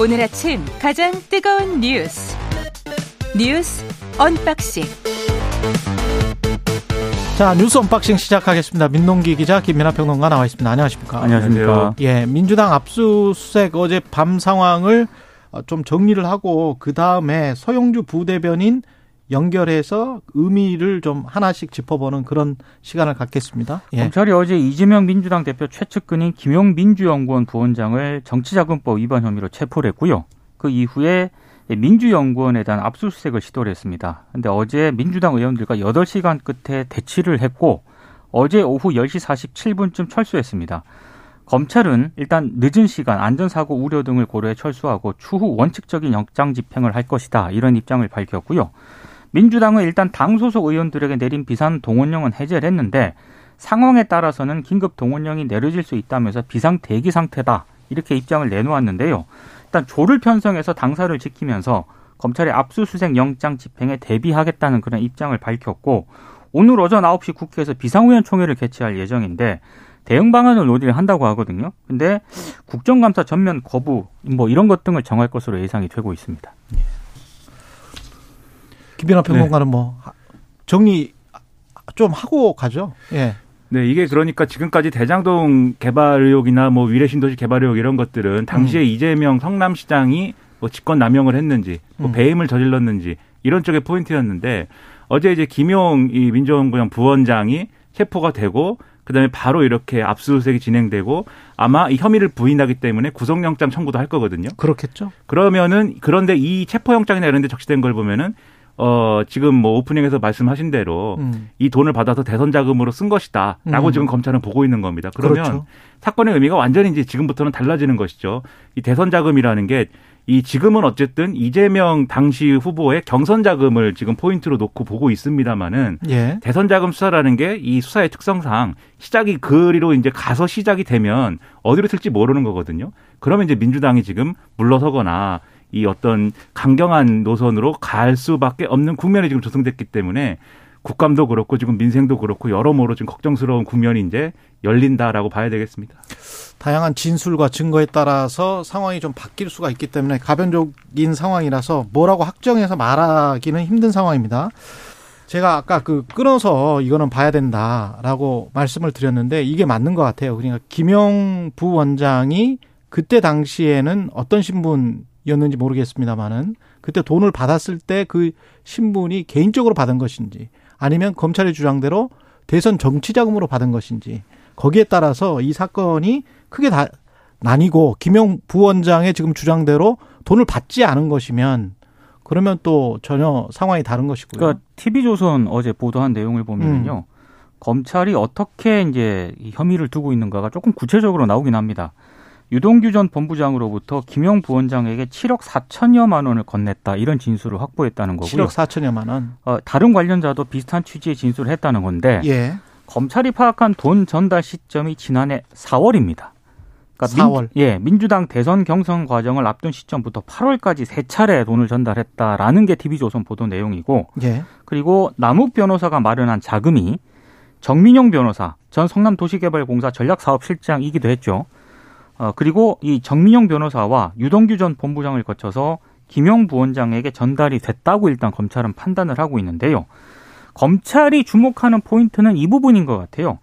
오늘 아침 가장 뜨거운 뉴스 뉴스 언박싱 자 뉴스 언박싱 시작하겠습니다. 민동기 기자 김민하 평론가 나와 있습니다. 안녕하십니까? 안녕하십니까? 예, 민주당 압수수색 어제 밤 상황을 어, 좀 정리를 하고 그 다음에 서용주 부대변인 연결해서 의미를 좀 하나씩 짚어보는 그런 시간을 갖겠습니다. 예. 검찰이 어제 이재명 민주당 대표 최측근인 김용 민주연구원 부원장을 정치자금법 위반 혐의로 체포를 했고요. 그 이후에 민주연구원에 대한 압수수색을 시도를 했습니다. 근데 어제 민주당 의원들과 8시간 끝에 대치를 했고 어제 오후 10시 47분쯤 철수했습니다. 검찰은 일단 늦은 시간 안전사고 우려 등을 고려해 철수하고 추후 원칙적인 영장 집행을 할 것이다. 이런 입장을 밝혔고요. 민주당은 일단 당 소속 의원들에게 내린 비상 동원령은 해제를 했는데 상황에 따라서는 긴급 동원령이 내려질 수 있다면서 비상 대기 상태다 이렇게 입장을 내놓았는데요. 일단 조를 편성해서 당사를 지키면서 검찰의 압수수색 영장 집행에 대비하겠다는 그런 입장을 밝혔고 오늘 오전 9시 국회에서 비상의원총회를 개최할 예정인데 대응 방안을 논의를 한다고 하거든요. 근데 국정감사 전면 거부 뭐 이런 것 등을 정할 것으로 예상이 되고 있습니다. 네. 평론가는 네. 뭐 정리 좀 하고 가죠. 예. 네, 이게 그러니까 지금까지 대장동 개발 의혹이나 뭐 위례신도시 개발 의혹 이런 것들은 당시에 음. 이재명 성남시장이 뭐 직권 남용을 했는지, 뭐 음. 배임을 저질렀는지 이런 쪽의 포인트였는데 어제 이제 김용 이 민주연구원 부원장이 체포가 되고 그다음에 바로 이렇게 압수수색이 진행되고 아마 이 혐의를 부인하기 때문에 구속영장 청구도 할 거거든요. 그렇겠죠. 그러면은 그런데 이 체포영장이나 이런 데 적시된 걸 보면은 어, 지금 뭐 오프닝에서 말씀하신 대로 음. 이 돈을 받아서 대선 자금으로 쓴 것이다 라고 음. 지금 검찰은 보고 있는 겁니다. 그러면 그렇죠. 사건의 의미가 완전히 이제 지금부터는 달라지는 것이죠. 이 대선 자금이라는 게 이 지금은 어쨌든 이재명 당시 후보의 경선 자금을 지금 포인트로 놓고 보고 있습니다만은 예. 대선 자금 수사라는 게 이 수사의 특성상 시작이 그리로 이제 가서 시작이 되면 어디로 튈지 모르는 거거든요. 그러면 이제 민주당이 지금 물러서거나 이 어떤 강경한 노선으로 갈 수밖에 없는 국면이 지금 조성됐기 때문에 국감도 그렇고 지금 민생도 그렇고 여러모로 지금 걱정스러운 국면이 이제 열린다라고 봐야 되겠습니다. 다양한 진술과 증거에 따라서 상황이 좀 바뀔 수가 있기 때문에 가변적인 상황이라서 뭐라고 확정해서 말하기는 힘든 상황입니다. 제가 아까 그 끊어서 이거는 봐야 된다라고 말씀을 드렸는데 이게 맞는 것 같아요. 그러니까 김영 부원장이 그때 당시에는 어떤 신분 였는지 모르겠습니다만은 그때 돈을 받았을 때 그 신분이 개인적으로 받은 것인지 아니면 검찰의 주장대로 대선 정치 자금으로 받은 것인지 거기에 따라서 이 사건이 크게 다 나뉘고 김영 부원장의 지금 주장대로 돈을 받지 않은 것이면 그러면 또 전혀 상황이 다른 것이고요. 그러니까 TV조선 어제 보도한 내용을 보면요. 음. 검찰이 어떻게 이제 혐의를 두고 있는가가 조금 구체적으로 나오긴 합니다. 유동규 전 본부장으로부터 김영 부원장에게 7억 4천여만 원을 건넸다 이런 진술을 확보했다는 거고요. 7억 4천여만 원. 어, 다른 관련자도 비슷한 취지의 진술을 했다는 건데 예. 검찰이 파악한 돈 전달 시점이 지난해 4월입니다. 그러니까 4월. 민, 예, 민주당 대선 경선 과정을 앞둔 시점부터 8월까지 세 차례 돈을 전달했다라는 게 TV조선 보도 내용이고, 예. 그리고 남욱 변호사가 마련한 자금이 정민용 변호사 전 성남도시개발공사 전략사업실장이기도 했죠. 어, 그리고 이 정민영 변호사와 유동규 전 본부장을 거쳐서 김영 부원장에게 전달이 됐다고 일단 검찰은 판단을 하고 있는데요. 검찰이 주목하는 포인트는 이 부분인 것 같아요.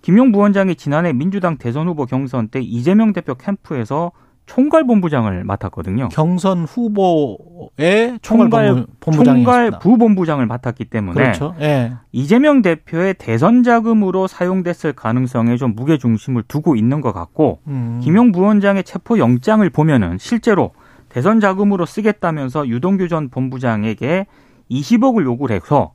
김용 부원장이 지난해 민주당 대선 후보 경선 때 이재명 대표 캠프에서 총괄본부장을 맡았거든요. 경선 후보의 총괄, 총괄 부본부장을 맡았기 때문에 그렇죠. 예. 이재명 대표의 대선 자금으로 사용됐을 가능성에 좀 무게 중심을 두고 있는 것 같고 음. 김용 부원장의 체포 영장을 보면은 실제로 대선 자금으로 쓰겠다면서 유동규 전 본부장에게 20억을 요구를 해서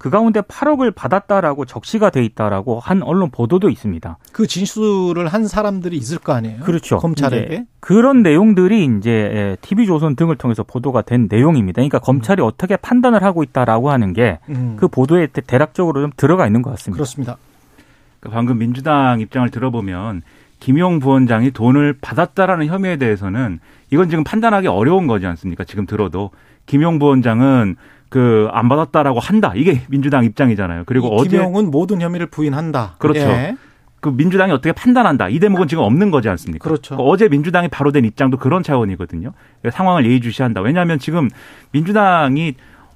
그 가운데 8억을 받았다라고 적시가 돼 있다라고 한 언론 보도도 있습니다. 그 진술을 한 사람들이 있을 거 아니에요? 그렇죠. 검찰에게 그런 내용들이 이제 TV조선 등을 통해서 보도가 된 내용입니다. 그러니까 검찰이 음. 어떻게 판단을 하고 있다라고 하는 게그 음. 그 보도에 대략적으로 좀 들어가 있는 것 같습니다. 그렇습니다. 그러니까 방금 민주당 입장을 들어보면 김용 부원장이 돈을 받았다라는 혐의에 대해서는 이건 지금 판단하기 어려운 거지 않습니까? 지금 들어도 김용 부원장은 그 안 받았다라고 한다. 이게 민주당 입장이잖아요. 그리고 어제 김영은 모든 혐의를 부인한다. 그렇죠. 예. 그 민주당이 어떻게 판단한다. 이 대목은 지금 없는 거지 않습니까? 그렇죠. 그 어제 민주당이 바로 된 입장도 그런 차원이거든요. 상황을 예의주시한다. 왜냐하면 지금 민주당이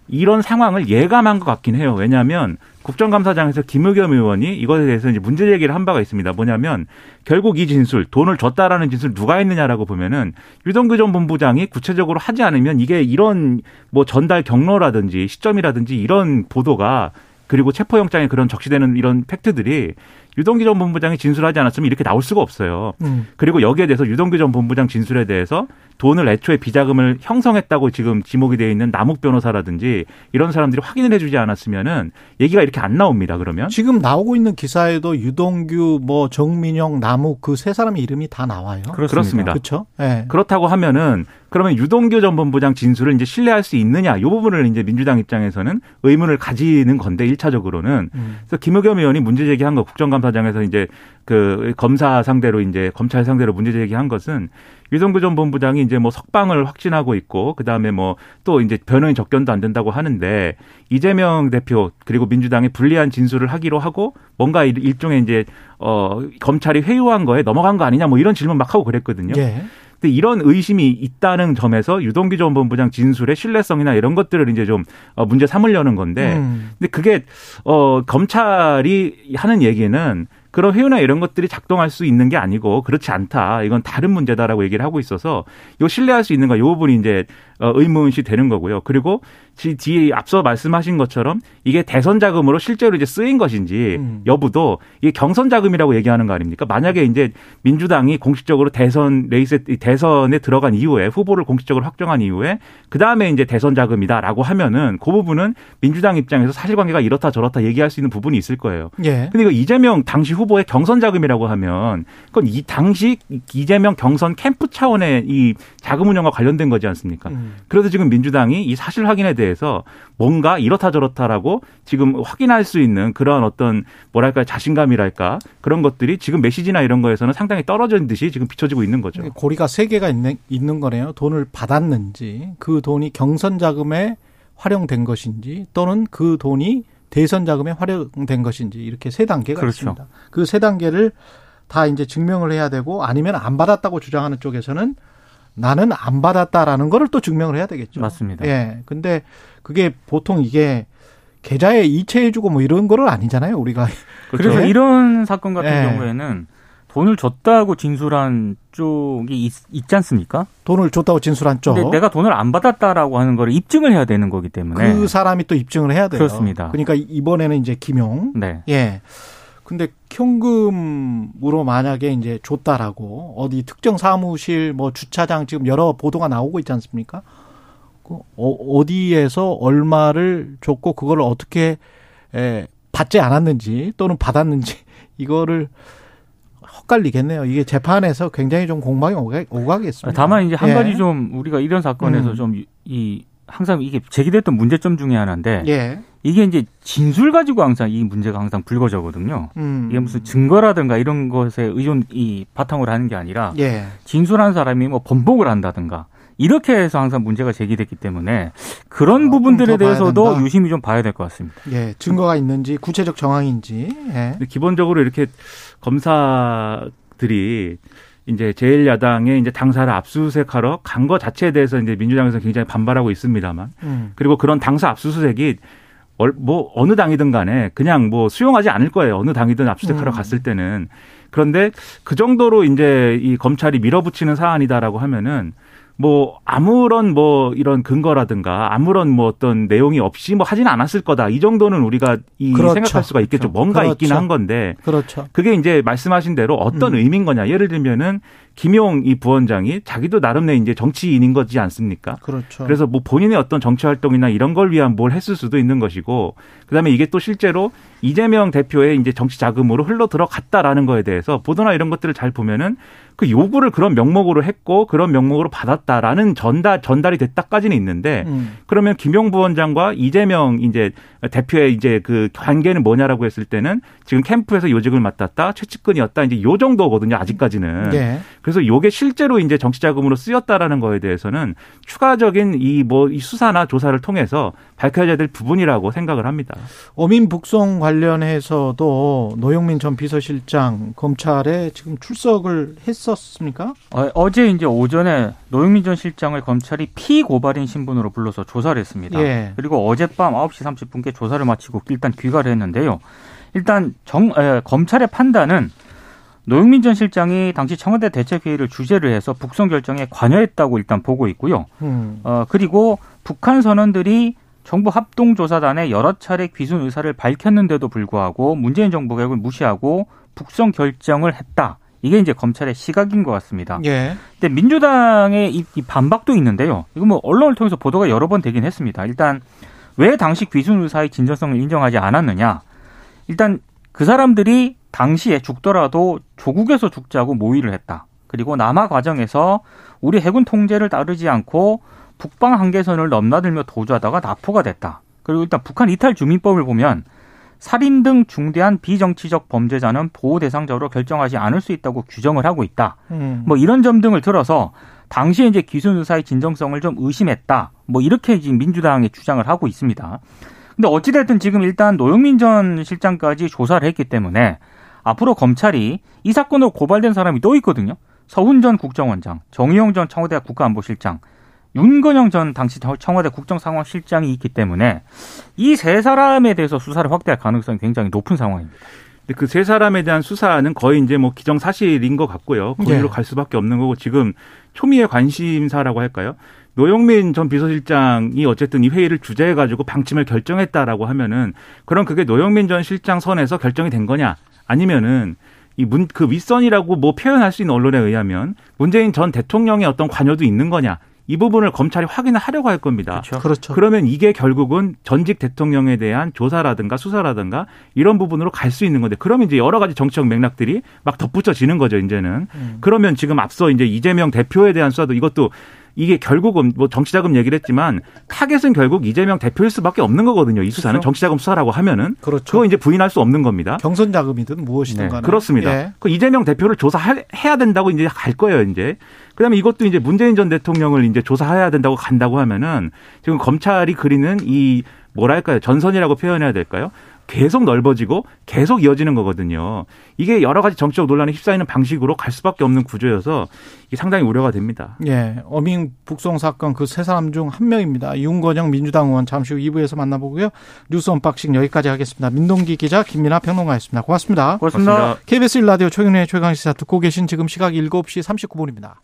이런 상황을 예감한 것 같긴 해요. 왜냐하면 국정감사장에서 김의겸 의원이 이것에 대해서 이제 문제 제기를 한 바가 있습니다. 뭐냐면 결국 이 진술, 돈을 줬다라는 진술 누가 했느냐라고 보면은 유동규 전 본부장이 구체적으로 하지 않으면 이게 이런 뭐 전달 경로라든지 시점이라든지 이런 보도가 그리고 체포영장에 그런 적시되는 이런 팩트들이 유동규 전 본부장이 진술하지 않았으면 이렇게 나올 수가 없어요. 음. 그리고 여기에 대해서 유동규 전 본부장 진술에 대해서 돈을 애초에 비자금을 형성했다고 지금 지목이 되어 있는 남욱 변호사라든지 이런 사람들이 확인을 해주지 않았으면은 얘기가 이렇게 안 나옵니다. 그러면 지금 나오고 있는 기사에도 유동규, 뭐 정민영, 남욱 그 세 사람의 이름이 다 나와요. 그렇습니다. 그렇죠. 네. 그렇다고 하면은 그러면 유동규 전 본부장 진술을 이제 신뢰할 수 있느냐 이 부분을 이제 민주당 입장에서는 의문을 가지는 건데 1차적으로는 음. 그래서 김의겸 의원이 문제 제기한 거 국정감사장에서 이제 그 검사 상대로 이제 검찰 상대로 문제 제기한 것은 유동규 전 본부장이 이제 뭐 석방을 확진하고 있고 그다음에 뭐 또 이제 변호인 접견도 안 된다고 하는데 이재명 대표 그리고 민주당이 불리한 진술을 하기로 하고 뭔가 일종의 이제 어 검찰이 회유한 거에 넘어간 거 아니냐 뭐 이런 질문 막 하고 그랬거든요. 예. 근데 이런 의심이 있다는 점에서 유동규 전 본부장 진술의 신뢰성이나 이런 것들을 이제 좀 어, 문제 삼으려는 건데, 음. 근데 그게 어 검찰이 하는 얘기는 그런 회유나 이런 것들이 작동할 수 있는 게 아니고 그렇지 않다. 이건 다른 문제다라고 얘기를 하고 있어서 이거 신뢰할 수 있는가 이 부분이 이제 어, 의문시 되는 거고요. 그리고 뒤에 앞서 말씀하신 것처럼 이게 대선 자금으로 실제로 이제 쓰인 것인지 음. 여부도 이게 경선 자금이라고 얘기하는 거 아닙니까? 만약에 이제 민주당이 공식적으로 대선 레이스 대선에 들어간 이후에 후보를 공식적으로 확정한 이후에 그 다음에 이제 대선 자금이다라고 하면은 그 부분은 민주당 입장에서 사실관계가 이렇다 저렇다 얘기할 수 있는 부분이 있을 거예요. 예. 근데 이거 이재명 당시 후보의 경선 자금이라고 하면 그건 이 당시 이재명 경선 캠프 차원의 이 자금 운영과 관련된 거지 않습니까? 음. 그래서 지금 민주당이 이 사실 확인에 대해서 뭔가 이렇다 저렇다라고 지금 확인할 수 있는 그런 어떤 뭐랄까 자신감이랄까 그런 것들이 지금 메시지나 이런 거에서는 상당히 떨어진 듯이 지금 비춰지고 있는 거죠. 고리가 세 개가 있는, 있는 거네요. 돈을 받았는지 그 돈이 경선 자금에 활용된 것인지 또는 그 돈이 대선 자금에 활용된 것인지 이렇게 세 단계가 그렇죠. 있습니다. 그 세 단계를 다 이제 증명을 해야 되고 아니면 안 받았다고 주장하는 쪽에서는 나는 안 받았다라는 거를 또 증명을 해야 되겠죠. 맞습니다. 예. 근데 그게 보통 이게 계좌에 이체해주고 뭐 이런 거는 아니잖아요, 우리가. 그렇죠. 그래서 이런 사건 같은 예. 경우에는 돈을 줬다고 진술한 쪽이 있, 있지 않습니까? 돈을 줬다고 진술한 쪽. 근데 내가 돈을 안 받았다라고 하는 거를 입증을 해야 되는 거기 때문에 그 사람이 또 입증을 해야 돼요. 그렇습니다. 그러니까 이번에는 이제 김용. 네. 예. 근데 현금으로 만약에 이제 줬다라고 어디 특정 사무실 뭐 주차장 지금 여러 보도가 나오고 있지 않습니까? 그 어, 디에서 얼마를 줬고 그걸 어떻게 에, 받지 않았는지 또는 받았는지 이거를 헛갈리겠네요. 이게 재판에서 굉장히 좀 공방이 오가겠습니다. 다만 이제 한 예. 가지 좀 우리가 이런 사건에서 음. 좀이 항상 이게 제기됐던 문제점 중에 하나인데 예. 이게 이제 진술 가지고 항상 이 문제가 항상 불거져거든요. 음. 이게 무슨 증거라든가 이런 것에 의존 이 바탕으로 하는 게 아니라 예. 진술한 사람이 뭐 번복을 한다든가 이렇게 해서 항상 문제가 제기됐기 때문에 그런 어, 부분들에 대해서도 유심히 좀 봐야 될 것 같습니다. 예, 증거가 있는지 구체적 정황인지. 예. 기본적으로 이렇게 검사들이 이제 제1야당의 이제 당사를 압수수색하러 간 거 자체에 대해서 이제 민주당에서 굉장히 반발하고 있습니다만 음. 그리고 그런 당사 압수수색이 뭐 어느 당이든 간에 그냥 뭐 수용하지 않을 거예요. 어느 당이든 압수수색하러 음. 갔을 때는 그런데 그 정도로 이제 이 검찰이 밀어붙이는 사안이다라고 하면은 뭐 아무런 뭐 이런 근거라든가 아무런 뭐 어떤 내용이 없이 뭐 하지는 않았을 거다. 이 정도는 우리가 이 그렇죠. 생각할 수가 있겠죠. 뭔가 그렇죠. 있긴 한 건데. 그렇죠. 그게 이제 말씀하신 대로 어떤 음. 의미인 거냐. 예를 들면은 김용 이 부원장이 자기도 나름의 이제 정치인인 거지 않습니까? 그렇죠. 그래서 뭐 본인의 어떤 정치 활동이나 이런 걸 위한 뭘 했을 수도 있는 것이고 그다음에 이게 또 실제로 이재명 대표의 이제 정치 자금으로 흘러 들어갔다라는 거에 대해서 보도나 이런 것들을 잘 보면은 그 요구를 그런 명목으로 했고 그런 명목으로 받았 받았다라는 전달 전달이 됐다까지는 있는데 음. 그러면 김용 부원장과 이재명 이제 대표의 이제 그 관계는 뭐냐라고 했을 때는 지금 캠프에서 요직을 맡았다 최측근이었다 이제 요 정도거든요 아직까지는. 네. 그래서 요게 실제로 이제 정치 자금으로 쓰였다라는 거에 대해서는 추가적인 이 뭐이 뭐 수사나 조사를 통해서 밝혀져야 될 부분이라고 생각을 합니다. 어민 북송 관련해서도 노영민 전 비서실장 검찰에 지금 출석을 했 었습니까? 어, 제 이제 오전에 노영민 전 실장을 검찰이 피고발인 신분으로 불러서 조사를 했습니다. 예. 그리고 어젯밤 9시 30분께 조사를 마치고 일단 귀가를 했는데요. 일단 정, 에, 검찰의 판단은 노영민 전 실장이 당시 청와대 대책회의를 주재를 해서 북송 결정에 관여했다고 일단 보고 있고요. 음. 어, 그리고 북한 선언들이 정부 합동조사단에 여러 차례 귀순 의사를 밝혔는데도 불구하고 문재인 정부가 이걸 무시하고 북송 결정을 했다. 이게 이제 검찰의 시각인 것 같습니다. 예. 근데 민주당의 이, 이 반박도 있는데요. 이거 뭐 언론을 통해서 보도가 여러 번 되긴 했습니다. 일단 왜 당시 귀순 의사의 진정성을 인정하지 않았느냐? 일단 그 사람들이 당시에 죽더라도 조국에서 죽자고 모의를 했다. 그리고 남하 과정에서 우리 해군 통제를 따르지 않고 북방 한계선을 넘나들며 도주하다가 납포가 됐다. 그리고 일단 북한 이탈 주민법을 보면 살인 등 중대한 비정치적 범죄자는 보호 대상자로 결정하지 않을 수 있다고 규정을 하고 있다. 음. 뭐 이런 점 등을 들어서 당시에 이제 기순 의사의 진정성을 좀 의심했다. 뭐 이렇게 지금 민주당이 주장을 하고 있습니다. 근데 어찌됐든 지금 일단 노영민 전 실장까지 조사를 했기 때문에 앞으로 검찰이 이 사건으로 고발된 사람이 또 있거든요. 서훈 전 국정원장, 정의용 전 청와대 국가안보실장, 윤건영 전 당시 청와대 국정상황실장이 있기 때문에 이 세 사람에 대해서 수사를 확대할 가능성이 굉장히 높은 상황입니다. 그세 사람에 대한 수사는 거의 이제 뭐 기정사실인 것 같고요. 거기로 네. 갈 수밖에 없는 거고 지금 초미의 관심사라고 할까요? 노영민 전 비서실장이 어쨌든 이 회의를 주재해 가지고 방침을 결정했다라고 하면은 그럼 그게 노영민 전 실장 선에서 결정이 된 거냐? 아니면은 이 문 그 윗선이라고 뭐 표현할 수 있는 언론에 의하면 문재인 전 대통령의 어떤 관여도 있는 거냐? 이 부분을 검찰이 확인을 하려고 할 겁니다. 그렇죠. 그렇죠. 그러면 이게 결국은 전직 대통령에 대한 조사라든가 수사라든가 이런 부분으로 갈 수 있는 건데 그러면 이제 여러 가지 정치적 맥락들이 막 덧붙여지는 거죠, 이제는. 음. 그러면 지금 앞서 이제 이재명 대표에 대한 수사도 이것도 이게 결국은 뭐 정치자금 얘기를 했지만 타겟은 결국 이재명 대표일 수밖에 없는 거거든요. 이 수사는 그렇죠. 정치자금 수사라고 하면은 그렇죠. 그거 이제 부인할 수 없는 겁니다. 경선 자금이든 무엇이든 네. 간에 그렇습니다. 예. 그 이재명 대표를 조사해야 된다고 이제 갈 거예요, 이제. 그다음에 이것도 이제 문재인 전 대통령을 이제 조사해야 된다고 간다고 하면은 지금 검찰이 그리는 이 뭐랄까요? 전선이라고 표현해야 될까요? 계속 넓어지고 계속 이어지는 거거든요. 이게 여러 가지 정치적 논란에 휩싸이는 방식으로 갈 수밖에 없는 구조여서 이게 상당히 우려가 됩니다. 예. 어민 북송 사건 그 세 사람 중 한 명입니다. 윤건영 민주당 의원 잠시 후 2부에서 만나보고요. 뉴스 언박싱 여기까지 하겠습니다. 민동기 기자 김민하 평론가였습니다. 고맙습니다. 고맙습니다. 고맙습니다. KBS 1라디오 최경영의 최강시사 듣고 계신 지금 시각 7시 39분입니다.